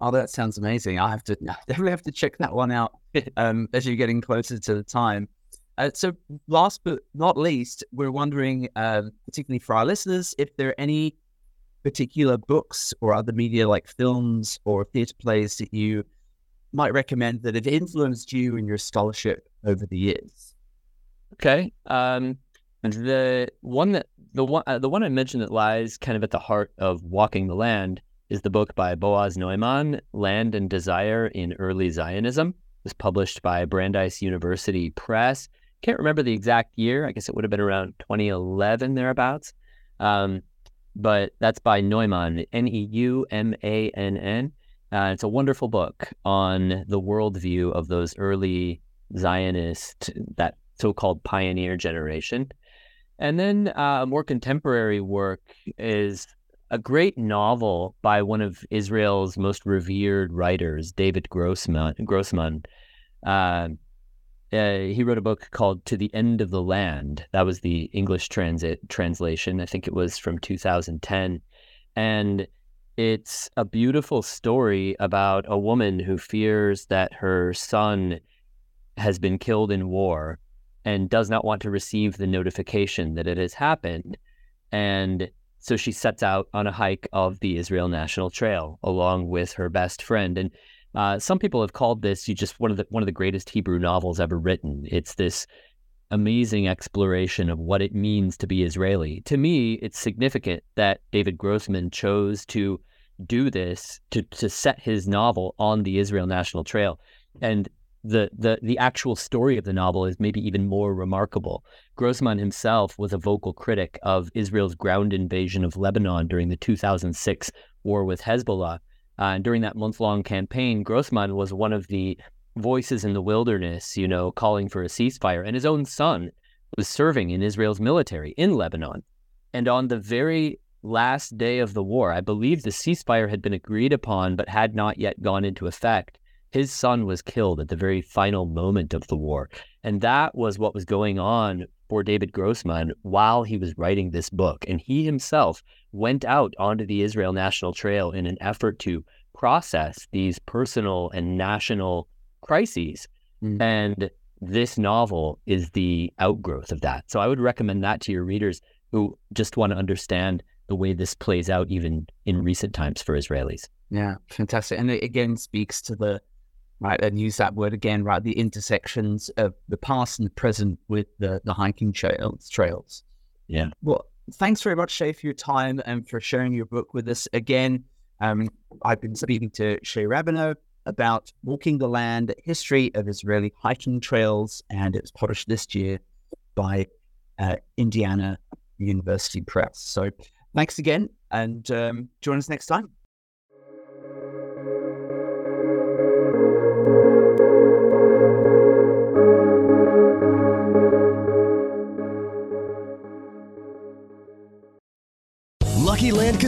Oh, that sounds amazing. I have to I definitely have to check that one out um, as you're getting closer to the time. Uh, so, last but not least, we're wondering, um, particularly for our listeners, if there are any particular books or other media like films or theatre plays that you might recommend that have influenced you in your scholarship over the years? Okay. Um, and the one that the one uh, the one I mentioned that lies kind of at the heart of Walking the Land is the book by Boaz Neumann, Land and Desire in Early Zionism. It was published by Brandeis University Press. Can't remember the exact year. I guess it would have been around 2011 thereabouts. Um, but that's by Neumann, N E U M A N N. Uh, it's a wonderful book on the worldview of those early Zionist, that so-called pioneer generation. And then uh, more contemporary work is a great novel by one of Israel's most revered writers, David Grossman. Grossman. Uh, uh, he wrote a book called "To the End of the Land." That was the English transit translation. I think it was from 2010, and it's a beautiful story about a woman who fears that her son has been killed in war and does not want to receive the notification that it has happened. And so she sets out on a hike of the Israel National Trail along with her best friend. And uh, some people have called this just one of the one of the greatest Hebrew novels ever written. It's this amazing exploration of what it means to be Israeli. To me, it's significant that David Grossman chose to do this to to set his novel on the Israel National Trail, and the the the actual story of the novel is maybe even more remarkable. Grossman himself was a vocal critic of Israel's ground invasion of Lebanon during the 2006 war with Hezbollah. Uh, and during that month-long campaign, Grossman was one of the voices in the wilderness, you know, calling for a ceasefire. And his own son was serving in Israel's military in Lebanon. And on the very last day of the war, I believe the ceasefire had been agreed upon but had not yet gone into effect. His son was killed at the very final moment of the war. And that was what was going on for David Grossman while he was writing this book. And he himself went out onto the Israel National Trail in an effort to process these personal and national crises. Mm. And this novel is the outgrowth of that. So I would recommend that to your readers who just want to understand the way this plays out even in recent times for Israelis. Yeah, fantastic. And it again speaks to the right, and use that word again, right? The intersections of the past and the present with the, the hiking trails trails. Yeah. Well, thanks very much, Shay, for your time and for sharing your book with us again. Um, I've been speaking to Shay Rabineau about Walking the Land, History of Israeli Hiking Trails, and it was published this year by uh, Indiana University Press. So thanks again and um, join us next time.